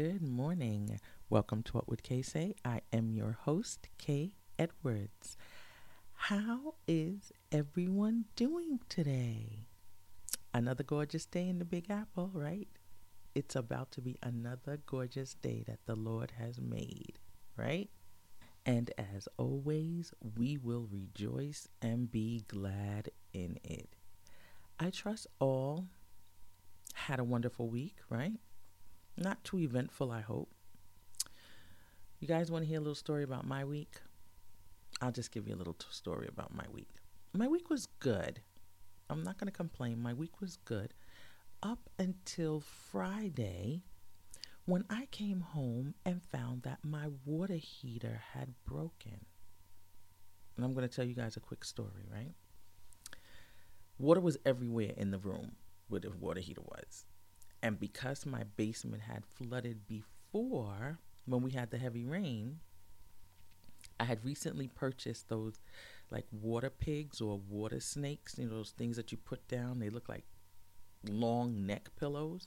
good morning. Welcome to What Would Kay Say? I am your host, Kay Edwards. How is everyone doing today? Another gorgeous day in the Big Apple, right? It's about to be another gorgeous day that the Lord has made, right? And as always, we will rejoice and be glad in it. I trust all had a wonderful week, right? Not too eventful, I hope. You guys want to hear a little story about my week? I'll just give you a little t- story about my week. My week was good. I'm not going to complain. My week was good up until Friday when I came home and found that my water heater had broken. And I'm going to tell you guys a quick story, right? Water was everywhere in the room where the water heater was. And because my basement had flooded before, when we had the heavy rain, I had recently purchased those like water pigs or water snakes, you know, those things that you put down. They look like long neck pillows.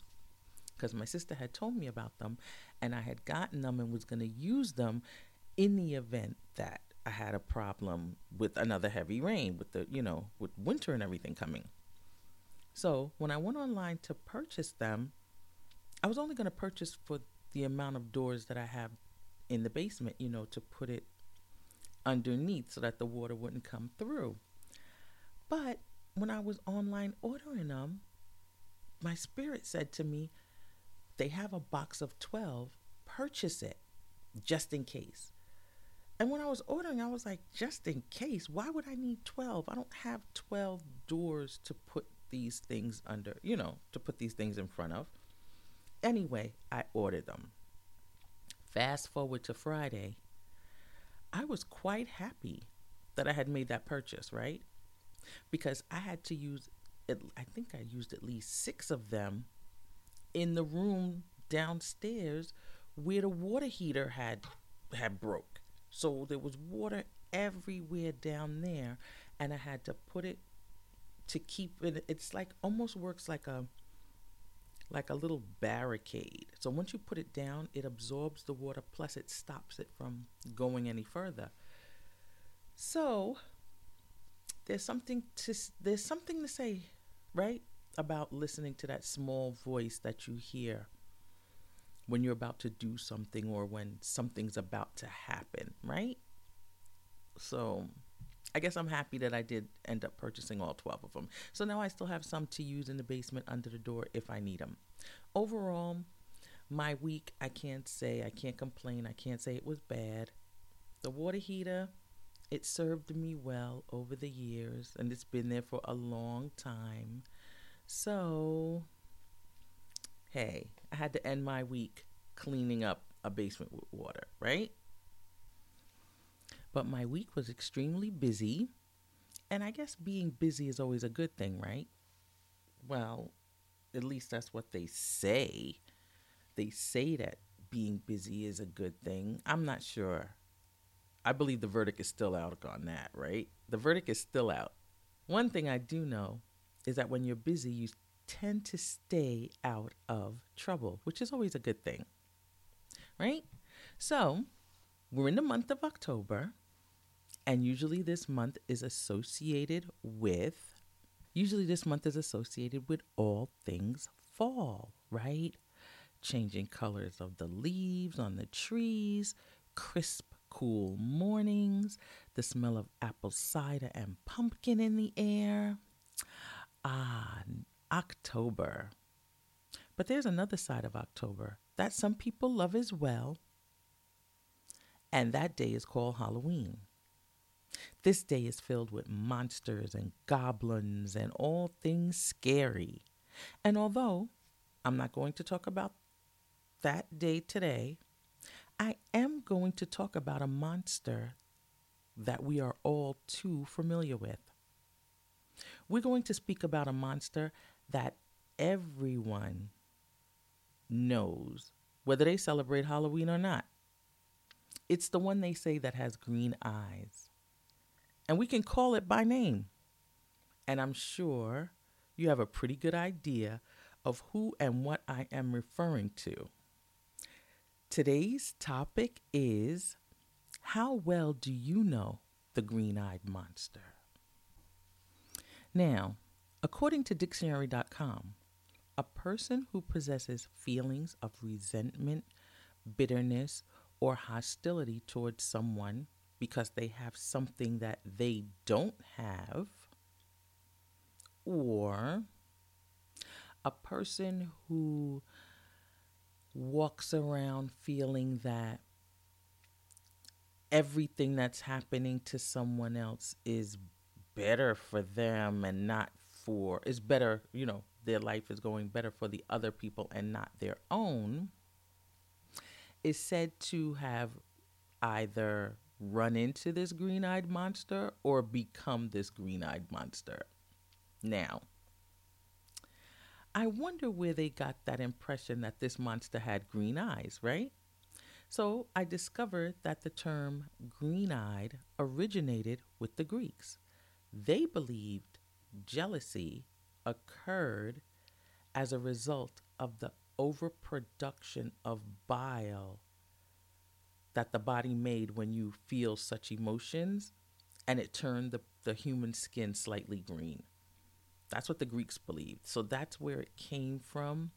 Because my sister had told me about them, and I had gotten them and was going to use them in the event that I had a problem with another heavy rain, with the, you know, with winter and everything coming. So when I went online to purchase them, I was only going to purchase for the amount of doors that I have in the basement, you know, to put it underneath so that the water wouldn't come through. But when I was online ordering them, my spirit said to me, they have a box of 12, purchase it just in case. And when I was ordering, I was like, just in case, why would I need 12? I don't have 12 doors to put these things under, you know, to put these things in front of. Anyway, I ordered them. Fast forward to Friday, I was quite happy that I had made that purchase, right? Because I had to use, it, I think I used at least six of them in the room downstairs where the water heater had had broke. So there was water everywhere down there, and I had to put it to keep it. It's like almost works like a like a little barricade. So once you put it down, it absorbs the water, plus it stops it from going any further. So there's something to there's something to say, right, about listening to that small voice that you hear when you're about to do something or when something's about to happen, right? So I guess I'm happy that I did end up purchasing all 12 of them. So now I still have some to use in the basement under the door if I need them. Overall, my week, I can't say, I can't complain, I can't say it was bad. The water heater, it served me well over the years and it's been there for a long time. So, hey, I had to end my week cleaning up a basement with water, right? But my week was extremely busy. And I guess being busy is always a good thing, right? Well, at least that's what they say. They say that being busy is a good thing. I'm not sure. I believe the verdict is still out on that, right? The verdict is still out. One thing I do know is that when you're busy, you tend to stay out of trouble, which is always a good thing, right? So, we're in the month of October, and usually this month is associated with, usually this month is associated with all things fall, right? Changing colors of the leaves on the trees, crisp, cool mornings, the smell of apple cider and pumpkin in the air. Ah, October. But there's another side of October that some people love as well, and that day is called Halloween. This day is filled with monsters and goblins and all things scary. And although I'm not going to talk about that day today, I am going to talk about a monster that we are all too familiar with. We're going to speak about a monster that everyone knows, whether they celebrate Halloween or not. It's the one they say that has green eyes and we can call it by name. And I'm sure you have a pretty good idea of who and what I am referring to. Today's topic is How well do you know the green eyed monster? Now, according to dictionary.com, a person who possesses feelings of resentment, bitterness, or hostility towards someone because they have something that they don't have, or a person who walks around feeling that everything that's happening to someone else is better for them and not for is better, you know, their life is going better for the other people and not their own is said to have either run into this green eyed monster or become this green eyed monster. Now, I wonder where they got that impression that this monster had green eyes, right? So I discovered that the term green eyed originated with the Greeks. They believed jealousy occurred as a result of the overproduction of bile that the body made when you feel such emotions and it turned the, the human skin slightly green. That's what the Greeks believed. So that's where it came from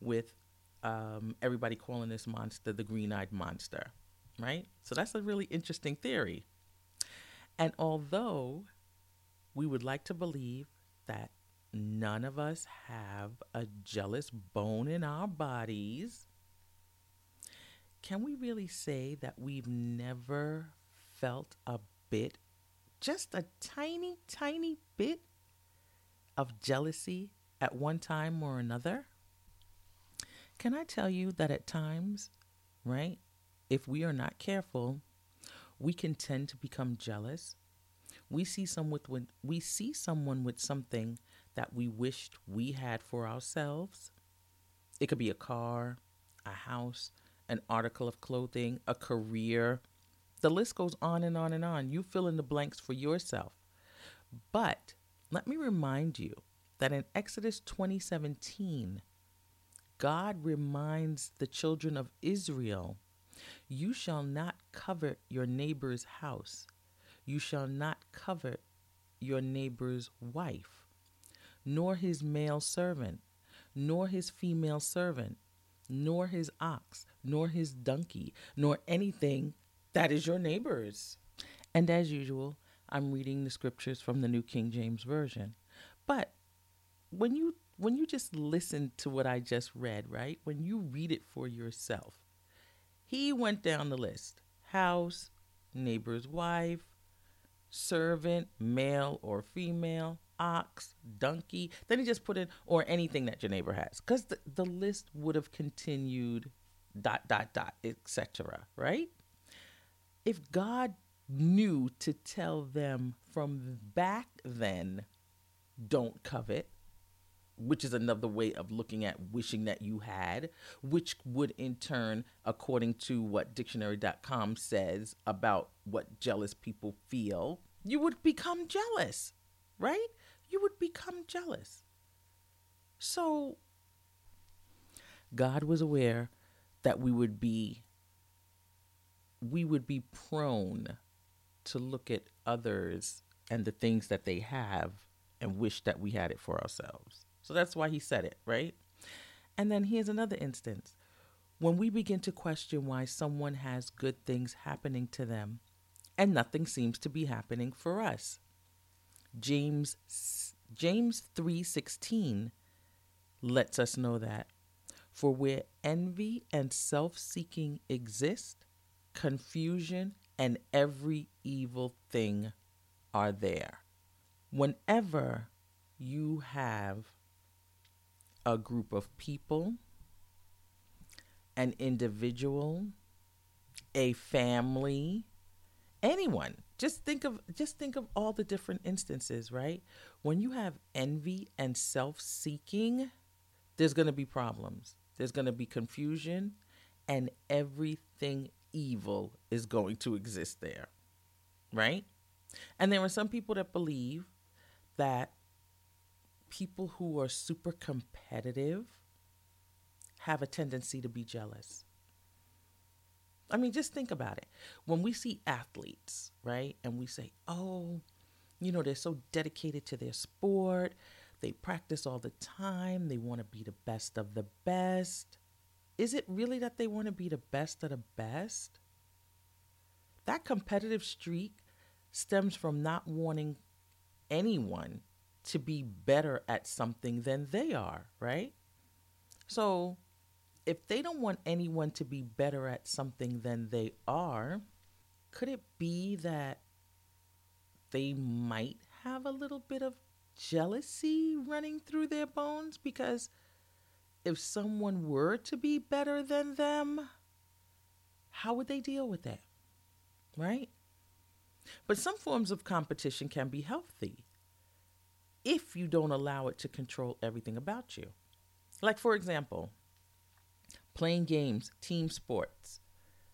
with um, everybody calling this monster the green eyed monster, right? So that's a really interesting theory. And although we would like to believe that none of us have a jealous bone in our bodies, can we really say that we've never felt a bit, just a tiny, tiny bit of jealousy at one time or another? Can I tell you that at times, right, if we are not careful, we can tend to become jealous. We see someone with we see someone with something that we wished we had for ourselves. It could be a car, a house, an article of clothing, a career. The list goes on and on and on. You fill in the blanks for yourself. But let me remind you that in Exodus 2017, God reminds the children of Israel, You shall not covet your neighbor's house. You shall not covet your neighbor's wife nor his male servant, nor his female servant, nor his ox, nor his donkey, nor anything that is your neighbor's. And as usual, I'm reading the scriptures from the New King James Version. But when you when you just listen to what I just read, right? When you read it for yourself, he went down the list. House, neighbor's wife, servant, male or female, ox, donkey. Then he just put in or anything that your neighbor has, because the, the list would have continued, dot dot dot, etc. Right? If God knew to tell them from back then, don't covet, which is another way of looking at wishing that you had, which would in turn, according to what dictionary.com says about what jealous people feel, you would become jealous, right? you would become jealous. So, God was aware that we would be we would be prone to look at others and the things that they have and wish that we had it for ourselves. So that's why he said it, right? And then here's another instance. When we begin to question why someone has good things happening to them and nothing seems to be happening for us. James James 3:16 lets us know that for where envy and self-seeking exist, confusion and every evil thing are there. Whenever you have a group of people, an individual, a family, anyone, just think of just think of all the different instances, right? When you have envy and self-seeking, there's going to be problems. There's going to be confusion and everything evil is going to exist there. Right? And there are some people that believe that people who are super competitive have a tendency to be jealous. I mean, just think about it. When we see athletes, right, and we say, oh, you know, they're so dedicated to their sport, they practice all the time, they want to be the best of the best. Is it really that they want to be the best of the best? That competitive streak stems from not wanting anyone to be better at something than they are, right? So, if they don't want anyone to be better at something than they are, could it be that they might have a little bit of jealousy running through their bones? Because if someone were to be better than them, how would they deal with that? Right? But some forms of competition can be healthy if you don't allow it to control everything about you. Like, for example, playing games, team sports.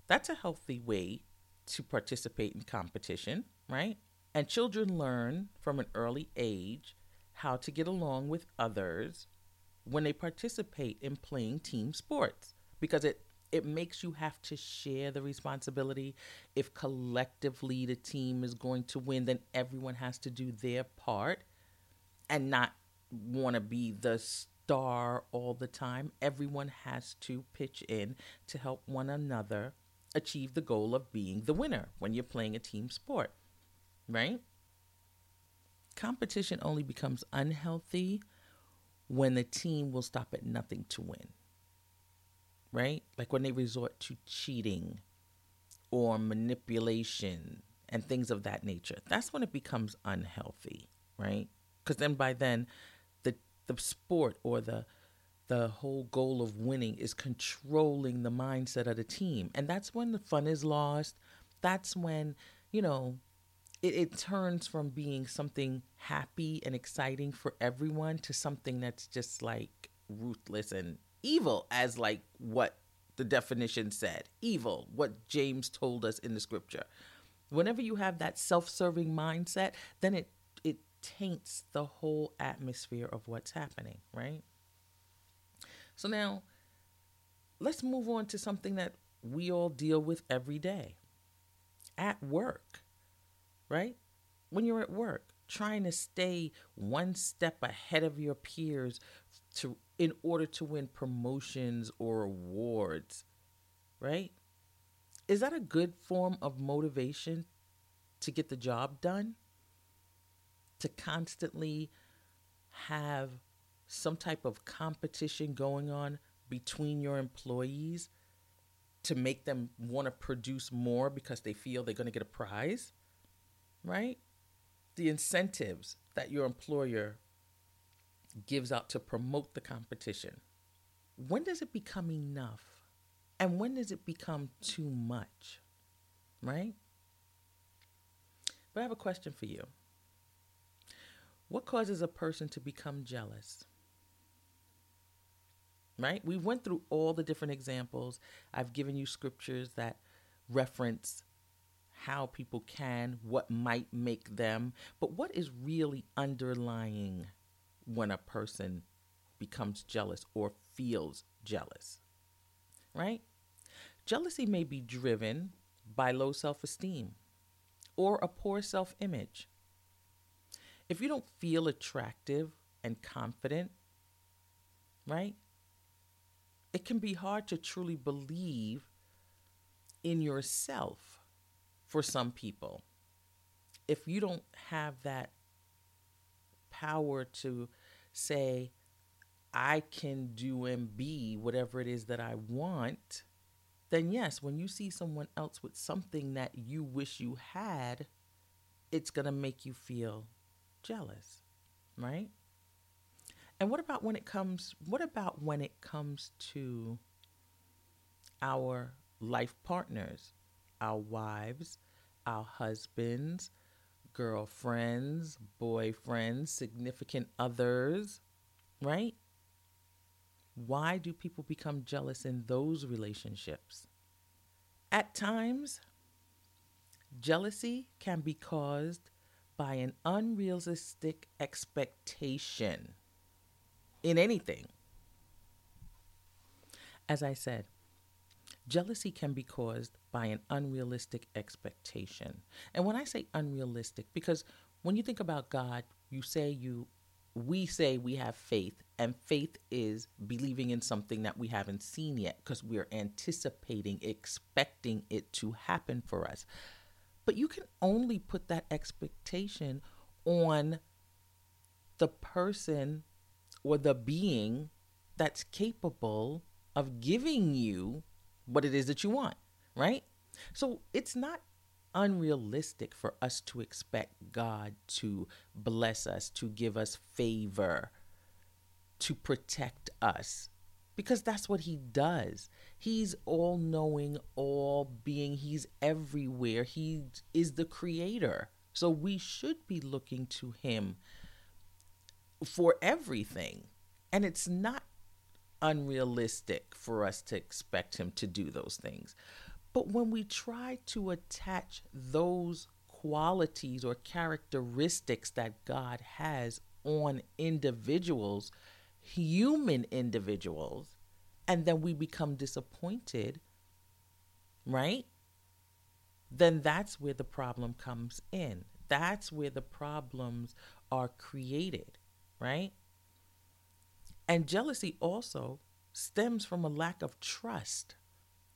That's a healthy way to participate in competition, right? And children learn from an early age how to get along with others when they participate in playing team sports because it it makes you have to share the responsibility. If collectively the team is going to win, then everyone has to do their part and not want to be the star all the time. Everyone has to pitch in to help one another achieve the goal of being the winner when you're playing a team sport, right? Competition only becomes unhealthy when the team will stop at nothing to win right? Like when they resort to cheating or manipulation and things of that nature. That's when it becomes unhealthy, right? Because then by then, the the sport or the the whole goal of winning is controlling the mindset of the team, and that's when the fun is lost. That's when you know it, it turns from being something happy and exciting for everyone to something that's just like ruthless and evil as like what the definition said evil what james told us in the scripture. Whenever you have that self-serving mindset then it it taints the whole atmosphere of what's happening right? So now let's move on to something that we all deal with every day. At work right when you're at work trying to stay one step ahead of your peers to in order to win promotions or awards, right? Is that a good form of motivation to get the job done? To constantly have some type of competition going on between your employees to make them want to produce more because they feel they're going to get a prize, right? The incentives that your employer gives out to promote the competition. When does it become enough? And when does it become too much? Right? But I have a question for you. What causes a person to become jealous? Right? We went through all the different examples. I've given you scriptures that reference how people can, what might make them, but what is really underlying when a person becomes jealous or feels jealous, right? Jealousy may be driven by low self esteem or a poor self image. If you don't feel attractive and confident, right, it can be hard to truly believe in yourself for some people. If you don't have that power to say, I can do and be whatever it is that I want, then yes, when you see someone else with something that you wish you had, it's going to make you feel jealous, right? And what about when it comes what about when it comes to our life partners, our wives, our husbands, girlfriends, boyfriends, significant others, right? Why do people become jealous in those relationships? At times, jealousy can be caused by an unrealistic expectation, in anything. As I said, jealousy can be caused by an unrealistic expectation. And when I say unrealistic, because when you think about God, you say you we say we have faith, and faith is believing in something that we haven't seen yet because we're anticipating, expecting it to happen for us. But you can only put that expectation on the person or the being that's capable of giving you what it is that you want, right? So it's not unrealistic for us to expect God to bless us, to give us favor, to protect us, because that's what He does. He's all knowing, all being, He's everywhere. He is the creator. So we should be looking to Him for everything. And it's not unrealistic for us to expect Him to do those things. But when we try to attach those qualities or characteristics that God has on individuals, human individuals, and then we become disappointed, right? Then that's where the problem comes in. That's where the problems are created, right? And jealousy also stems from a lack of trust.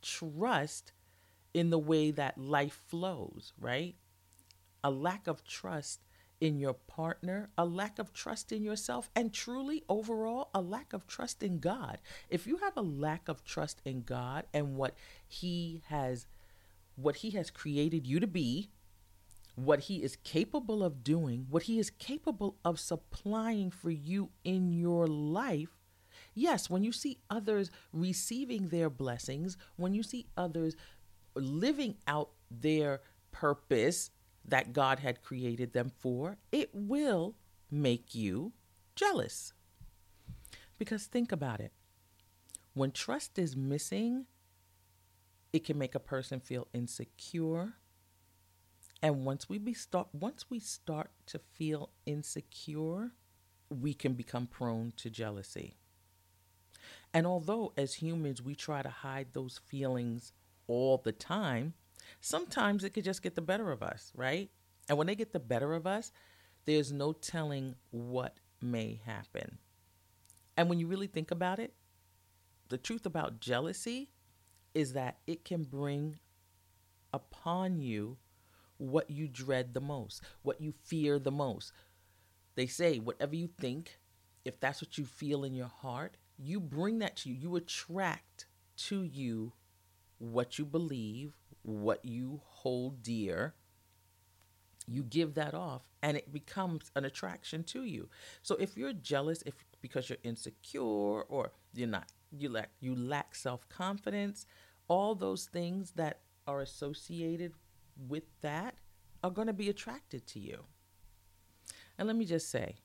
Trust in the way that life flows, right? A lack of trust in your partner, a lack of trust in yourself, and truly overall, a lack of trust in God. If you have a lack of trust in God and what He has what He has created you to be, what He is capable of doing, what He is capable of supplying for you in your life, yes, when you see others receiving their blessings, when you see others living out their purpose that God had created them for, it will make you jealous. Because think about it when trust is missing, it can make a person feel insecure. And once we be start once we start to feel insecure, we can become prone to jealousy. And although as humans we try to hide those feelings all the time, sometimes it could just get the better of us, right? And when they get the better of us, there's no telling what may happen. And when you really think about it, the truth about jealousy is that it can bring upon you what you dread the most, what you fear the most. They say, whatever you think, if that's what you feel in your heart, you bring that to you. You attract to you what you believe, what you hold dear, you give that off and it becomes an attraction to you. So if you're jealous if because you're insecure or you're not you lack you lack self-confidence, all those things that are associated with that are going to be attracted to you. And let me just say,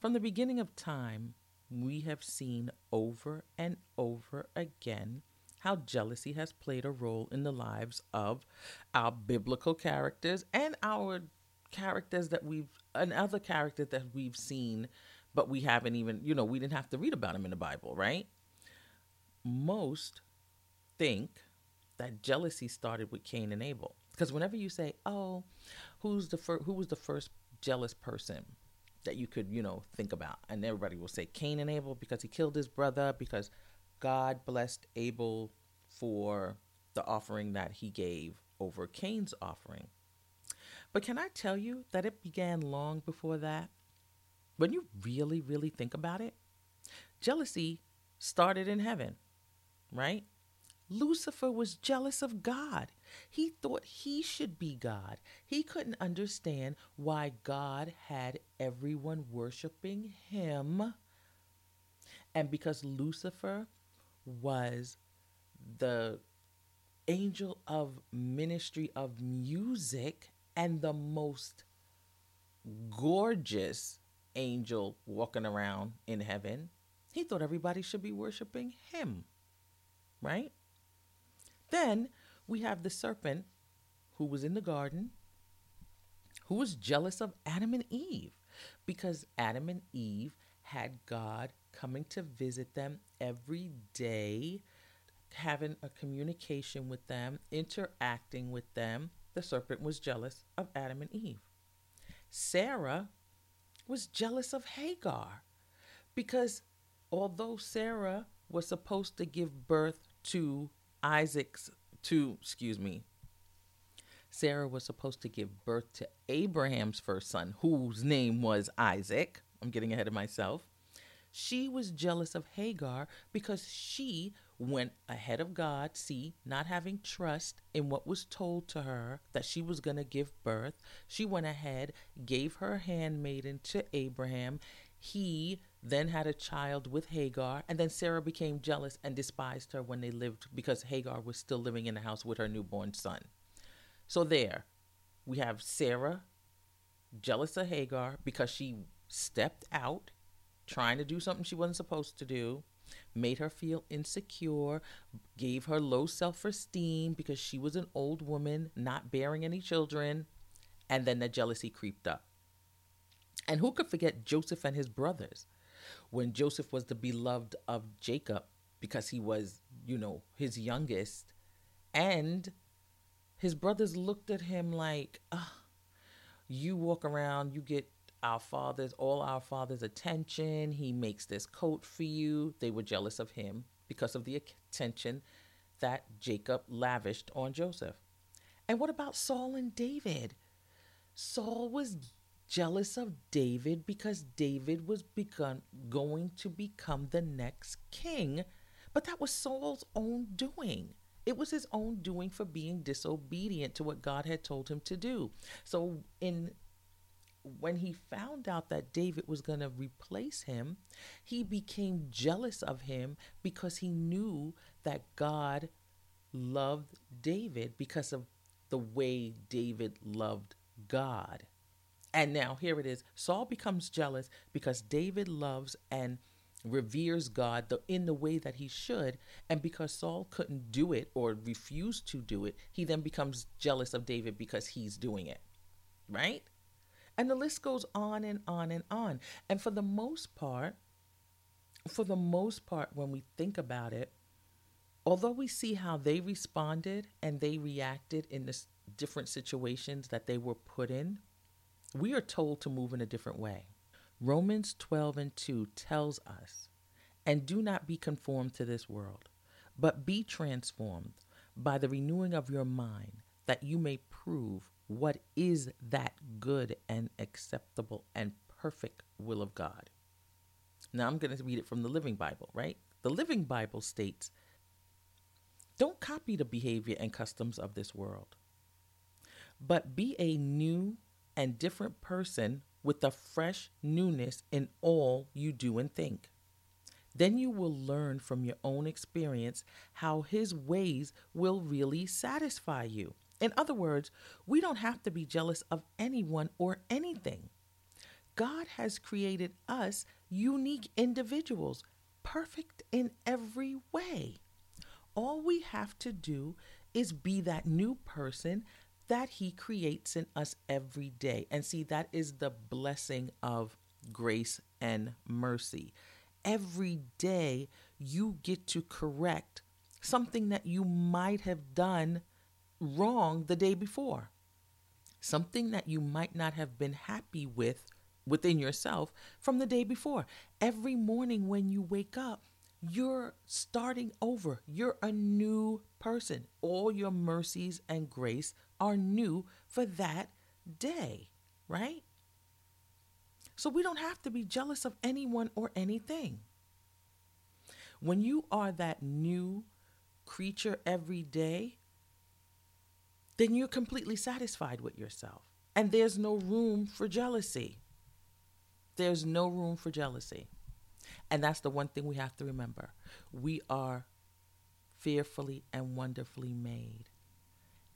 from the beginning of time, we have seen over and over again how jealousy has played a role in the lives of our biblical characters and our characters that we've and other characters that we've seen but we haven't even you know we didn't have to read about them in the bible right most think that jealousy started with cain and abel because whenever you say oh who's the first who was the first jealous person that you could you know think about and everybody will say cain and abel because he killed his brother because God blessed Abel for the offering that he gave over Cain's offering. But can I tell you that it began long before that? When you really, really think about it, jealousy started in heaven, right? Lucifer was jealous of God. He thought he should be God. He couldn't understand why God had everyone worshiping him. And because Lucifer was the angel of ministry of music and the most gorgeous angel walking around in heaven, he thought everybody should be worshiping him. Right? Then we have the serpent who was in the garden, who was jealous of Adam and Eve because Adam and Eve had God coming to visit them every day, having a communication with them, interacting with them. The serpent was jealous of Adam and Eve. Sarah was jealous of Hagar because although Sarah was supposed to give birth to Isaac's to excuse me Sarah was supposed to give birth to Abraham's first son whose name was Isaac I'm getting ahead of myself she was jealous of Hagar because she went ahead of God, see, not having trust in what was told to her that she was going to give birth. She went ahead, gave her handmaiden to Abraham. He then had a child with Hagar, and then Sarah became jealous and despised her when they lived because Hagar was still living in the house with her newborn son. So there, we have Sarah jealous of Hagar because she stepped out trying to do something she wasn't supposed to do, made her feel insecure, gave her low self esteem because she was an old woman not bearing any children, and then the jealousy creeped up. And who could forget Joseph and his brothers? When Joseph was the beloved of Jacob because he was, you know, his youngest, and his brothers looked at him like, oh, you walk around, you get our father's all our father's attention. He makes this coat for you. They were jealous of him because of the attention that Jacob lavished on Joseph. And what about Saul and David? Saul was jealous of David because David was begun going to become the next king, but that was Saul's own doing. It was his own doing for being disobedient to what God had told him to do. So in when he found out that David was going to replace him, he became jealous of him because he knew that God loved David because of the way David loved God. And now here it is Saul becomes jealous because David loves and reveres God the, in the way that he should. And because Saul couldn't do it or refused to do it, he then becomes jealous of David because he's doing it. Right? And the list goes on and on and on. And for the most part, for the most part, when we think about it, although we see how they responded and they reacted in the different situations that they were put in, we are told to move in a different way. Romans 12 and 2 tells us, And do not be conformed to this world, but be transformed by the renewing of your mind, that you may prove what is that good and acceptable and perfect will of God. Now I'm going to read it from the Living Bible, right? The Living Bible states Don't copy the behavior and customs of this world, but be a new and different person with a fresh newness in all you do and think. Then you will learn from your own experience how his ways will really satisfy you in other words, we don't have to be jealous of anyone or anything. God has created us unique individuals, perfect in every way. All we have to do is be that new person that He creates in us every day. And see, that is the blessing of grace and mercy. Every day you get to correct something that you might have done wrong the day before. Something that you might not have been happy with within yourself from the day before. Every morning when you wake up, you're starting over. You're a new person. All your mercies and grace are new for that day, right? So we don't have to be jealous of anyone or anything. When you are that new creature every day, then you're completely satisfied with yourself. And there's no room for jealousy. There's no room for jealousy. And that's the one thing we have to remember. We are fearfully and wonderfully made.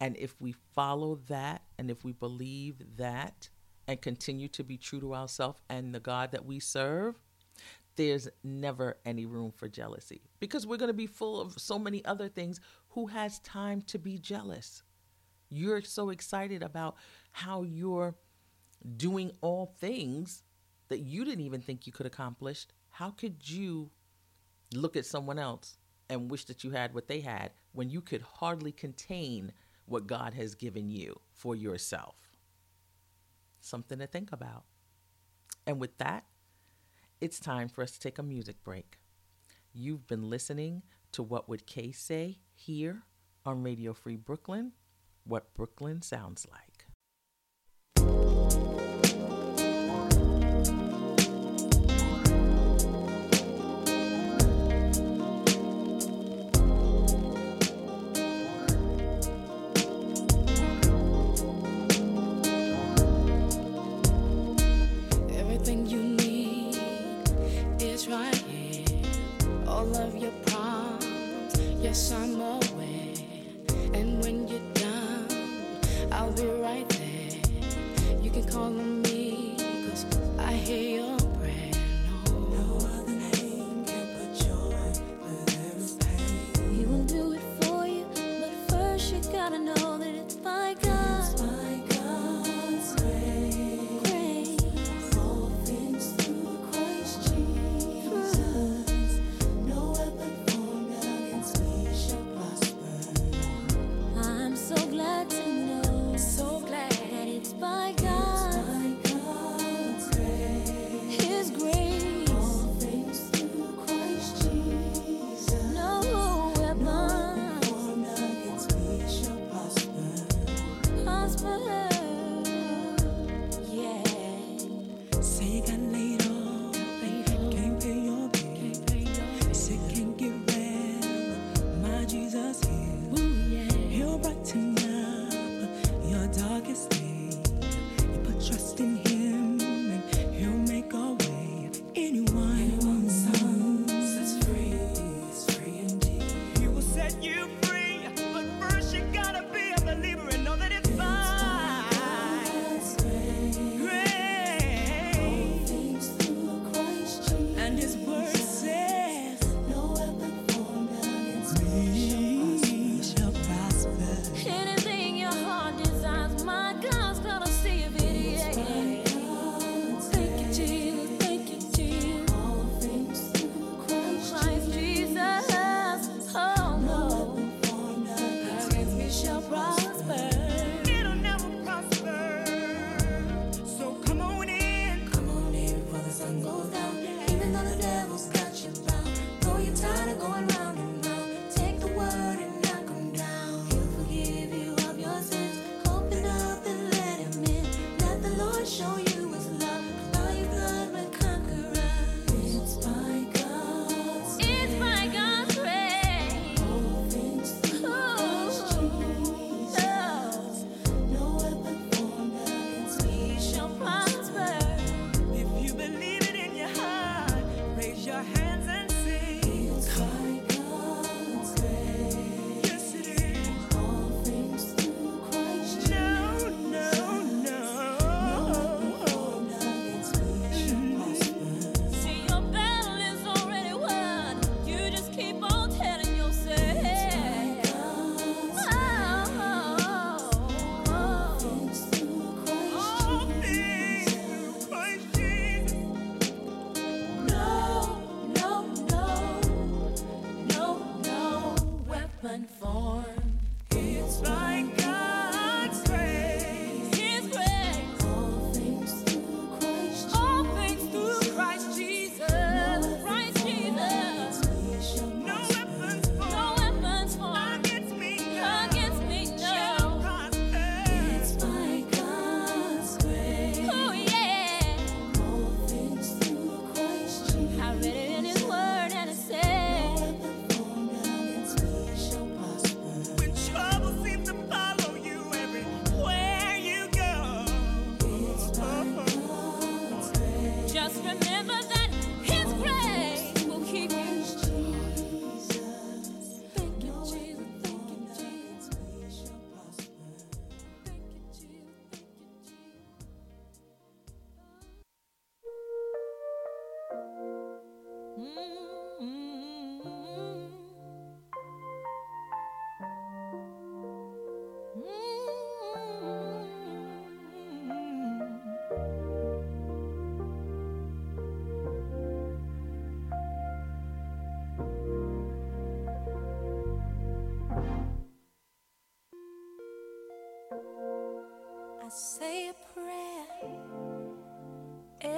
And if we follow that and if we believe that and continue to be true to ourselves and the God that we serve, there's never any room for jealousy because we're going to be full of so many other things. Who has time to be jealous? You're so excited about how you're doing all things that you didn't even think you could accomplish, how could you look at someone else and wish that you had what they had when you could hardly contain what God has given you for yourself? Something to think about. And with that, it's time for us to take a music break. You've been listening to What Would Kay Say here on Radio Free Brooklyn, what Brooklyn sounds like.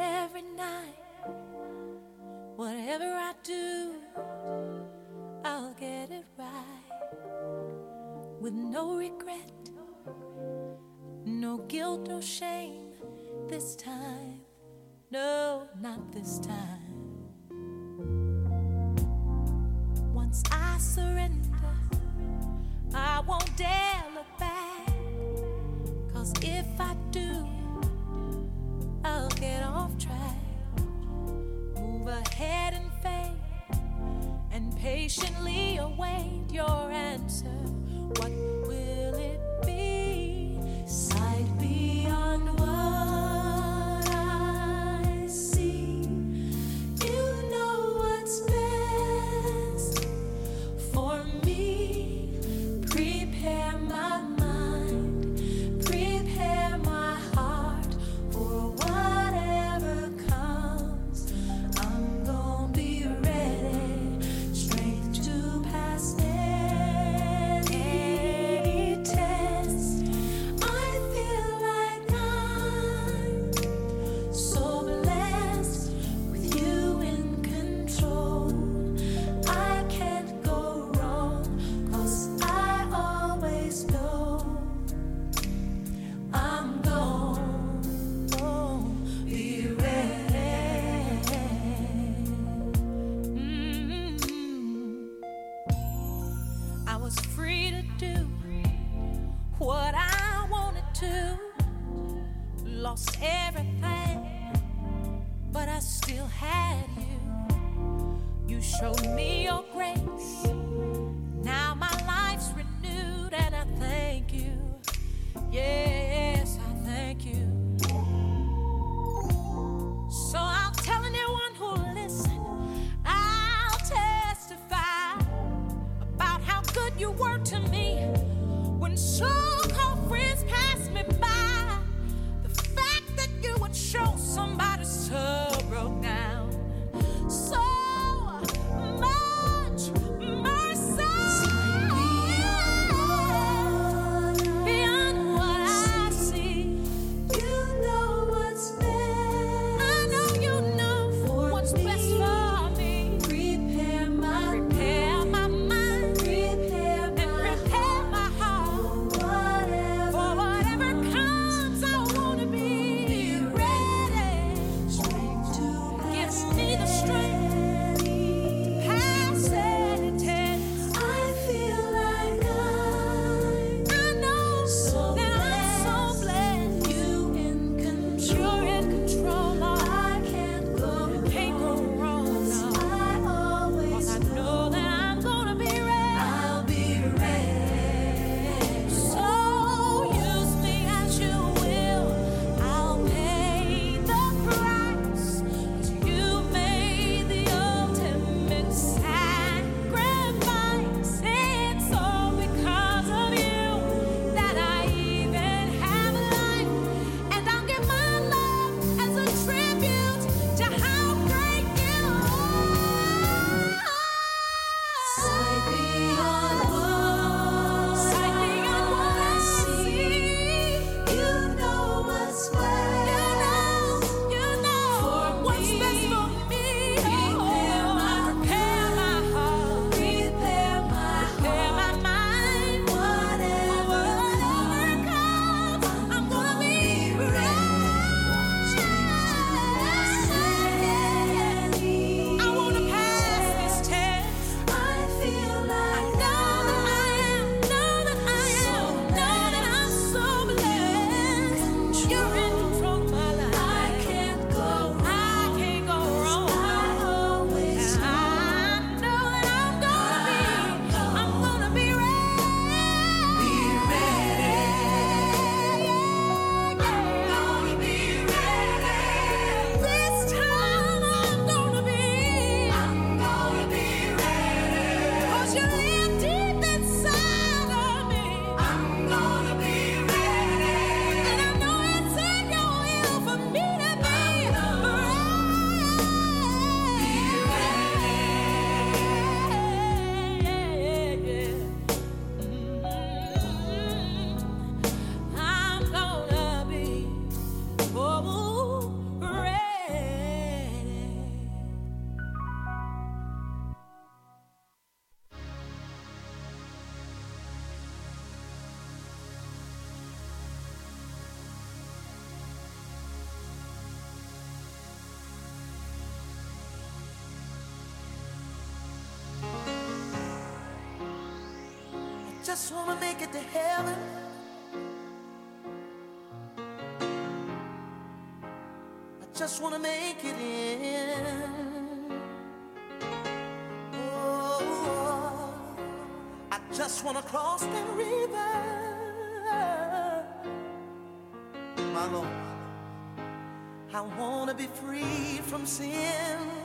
every night. Whatever I do, I'll get it right. With no regret, no guilt, no shame this time. No, not this time. Once I surrender, I won't dare. patiently await your answer. just want to make it to heaven. I just want to make it in. Oh, I just want to cross that river. My Lord, I want to be free from sin.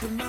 open my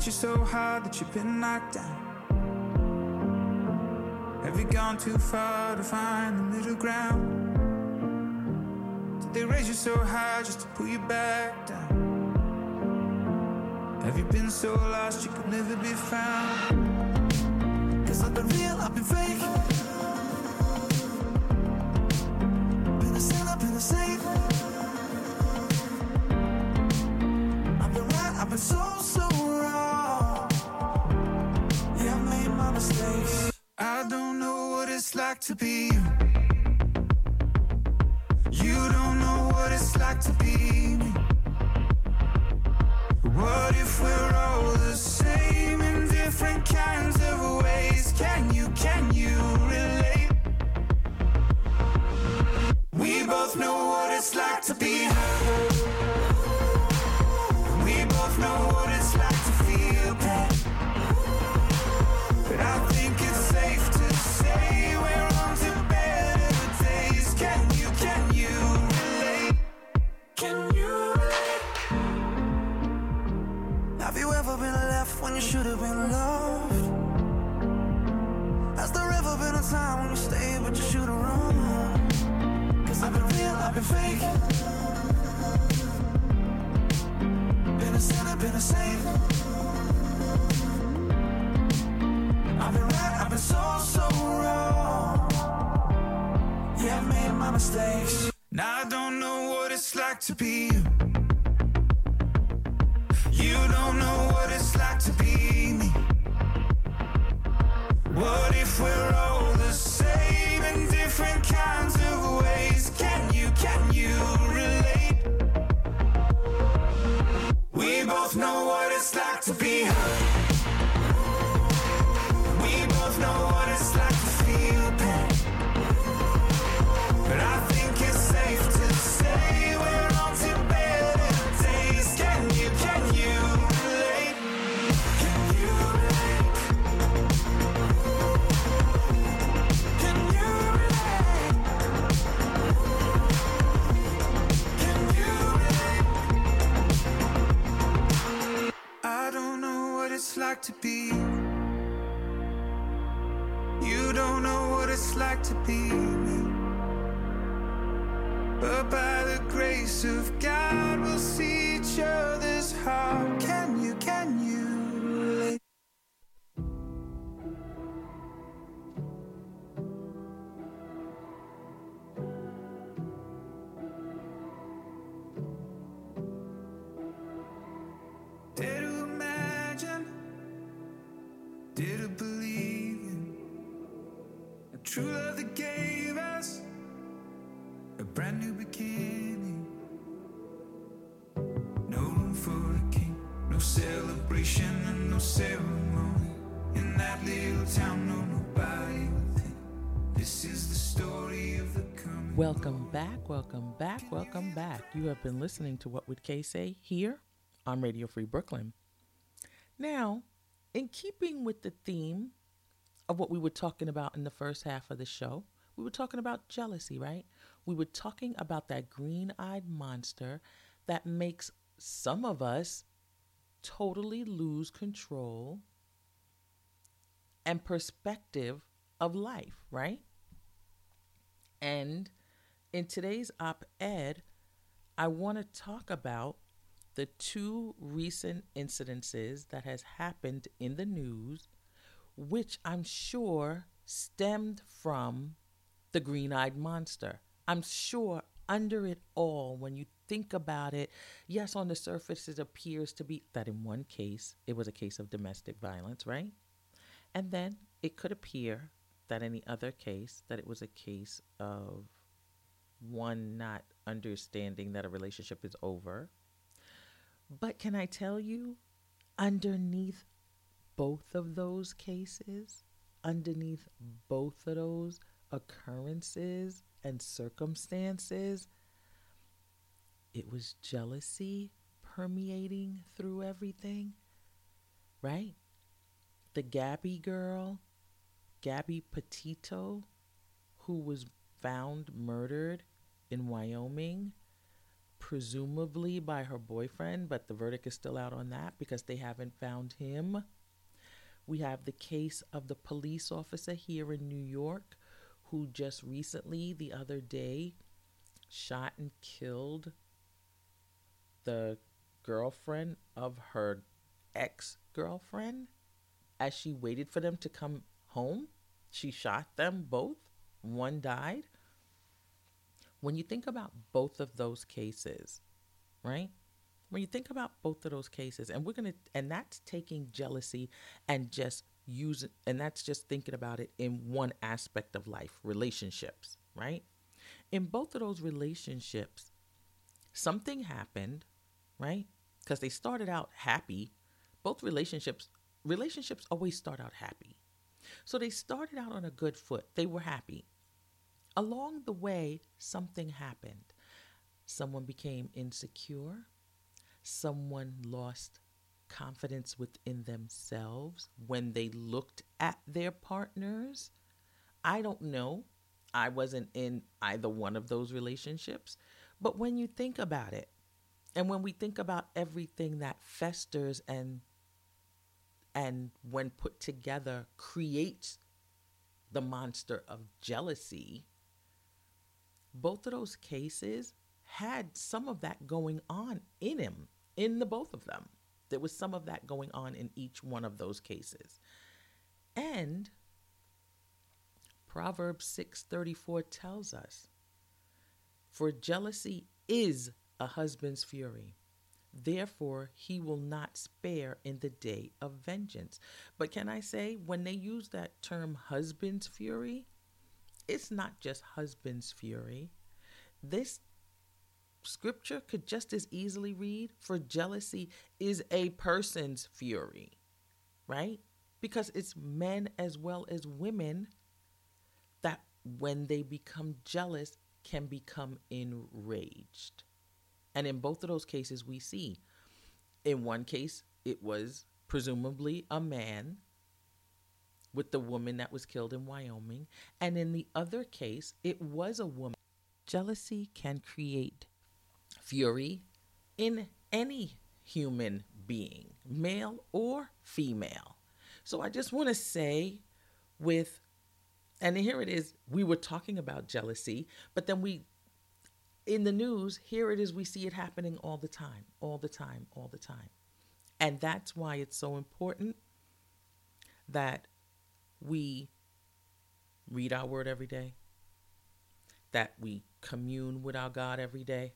hit you so hard that you've been knocked down? Have you gone too far to find the middle ground? Did they raise you so high just to pull you back down? Have you been so lost you could never be found? Cause I've been real, I've been fake. I've been so, to be you. Been fake. Been a sinner, been a saint. I've been right, I've been so, so wrong. Yeah, I made my mistakes. Now I don't know what it's like to be you. You don't know what it's like to be me. What if we're all the same in different kinds both know what it's like to be hurt. Welcome back, welcome back, welcome back. You have been listening to What Would Kay Say here on Radio Free Brooklyn. Now, in keeping with the theme of what we were talking about in the first half of the show, we were talking about jealousy, right? We were talking about that green eyed monster that makes some of us totally lose control and perspective of life, right? And in today's op ed, I want to talk about the two recent incidences that has happened in the news, which I'm sure stemmed from the green eyed monster. I'm sure under it all, when you think about it, yes, on the surface, it appears to be that in one case, it was a case of domestic violence, right? And then it could appear that in the other case, that it was a case of one not understanding that a relationship is over. But can I tell you, underneath both of those cases, underneath both of those occurrences and circumstances, it was jealousy permeating through everything, right? The Gabby girl, Gabby Petito, who was found murdered in Wyoming presumably by her boyfriend, but the verdict is still out on that because they haven't found him. We have the case of the police officer here in New York who just recently, the other day, shot and killed the girlfriend of her ex girlfriend as she waited for them to come home. She shot them both, one died. When you think about both of those cases, right? When you think about both of those cases, and we're gonna, and that's taking jealousy and just use and that's just thinking about it in one aspect of life, relationships, right? In both of those relationships, something happened, right? Because they started out happy. Both relationships, relationships always start out happy. So they started out on a good foot. They were happy. Along the way, something happened. Someone became insecure. Someone lost confidence within themselves when they looked at their partners. I don't know. I wasn't in either one of those relationships. But when you think about it, and when we think about everything that festers and and when put together creates the monster of jealousy, both of those cases had some of that going on in him, in the both of them. There was some of that going on in each one of those cases. And Proverbs 6:34 tells us, "For jealousy is a husband's fury. Therefore, he will not spare in the day of vengeance." But can I say when they use that term husband's fury, it's not just husband's fury. This scripture could just as easily read for jealousy is a person's fury, right? Because it's men as well as women that when they become jealous can become enraged. And in both of those cases, we see in one case, it was presumably a man with the woman that was killed in Wyoming. And in the other case, it was a woman. Jealousy can create fury in any human being, male or female. So I just want to say, with, and here it is, we were talking about jealousy, but then we, in the news, here it is, we see it happening all the time, all the time, all the time. And that's why it's so important that we read our word every day, that we commune with our God every day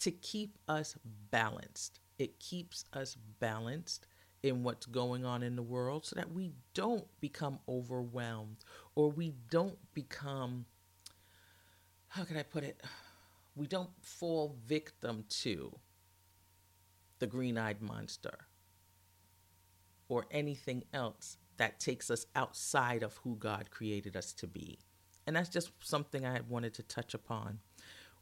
to keep us balanced. It keeps us balanced in what's going on in the world so that we don't become overwhelmed or we don't become, how can I put it? We don't fall victim to the green eyed monster or anything else that takes us outside of who God created us to be. And that's just something I wanted to touch upon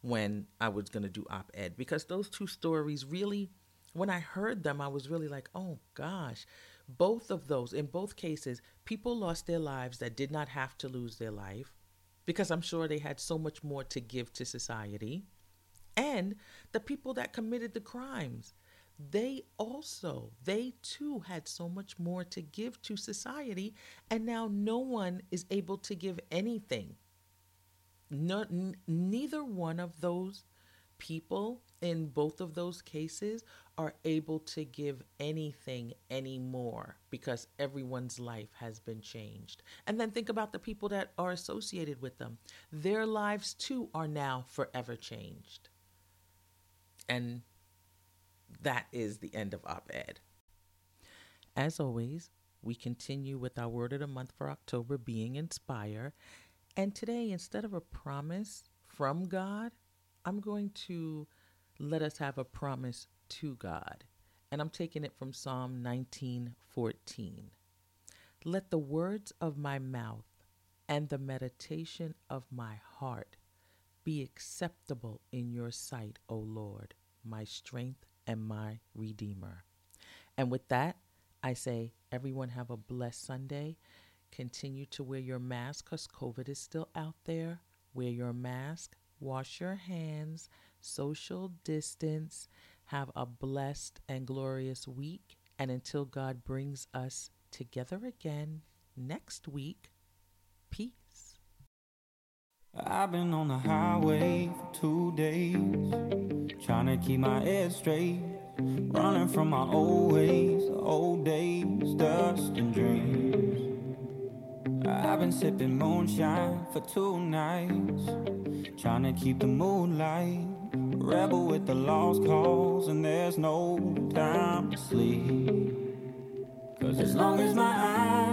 when I was going to do op ed because those two stories really, when I heard them, I was really like, oh gosh. Both of those, in both cases, people lost their lives that did not have to lose their life because I'm sure they had so much more to give to society. And the people that committed the crimes, they also, they too had so much more to give to society. And now no one is able to give anything no, n- neither one of those people in both of those cases are able to give anything anymore because everyone's life has been changed. And then think about the people that are associated with them. Their lives too are now forever changed. And that is the end of op ed. As always, we continue with our word of the month for October being inspire. And today, instead of a promise from God, I'm going to let us have a promise to God. And I'm taking it from Psalm 19:14. Let the words of my mouth and the meditation of my heart be acceptable in your sight, O Lord, my strength and my redeemer. And with that, I say, everyone have a blessed Sunday. Continue to wear your mask because COVID is still out there. Wear your mask, wash your hands, social distance. Have a blessed and glorious week. And until God brings us together again next week, peace. I've been on the highway for two days, trying to keep my head straight, running from my old ways, old days, dust and dreams. I've been sipping moonshine for two nights, trying to keep the moonlight. Rebel with the lost cause, and there's no time to sleep. Cause as long as my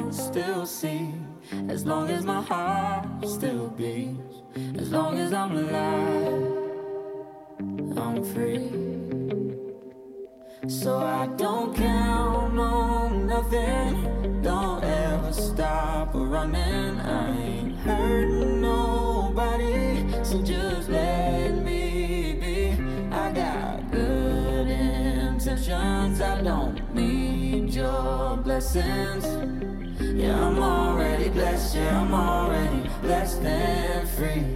eyes still see, as long as my heart still beats, as long as I'm alive, I'm free. So I don't count on nothing, stop running. I ain't hurting nobody, so just let me be. I got good intentions, I don't need your blessings. Yeah, I'm already blessed, yeah, I'm already blessed and free.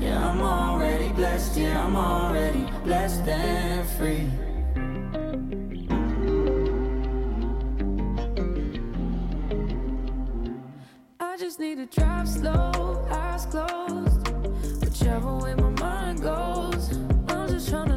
Yeah, I'm already blessed, yeah, I'm already blessed and free. Just need to drive slow, eyes closed. Whichever way my mind goes, I'm just trying to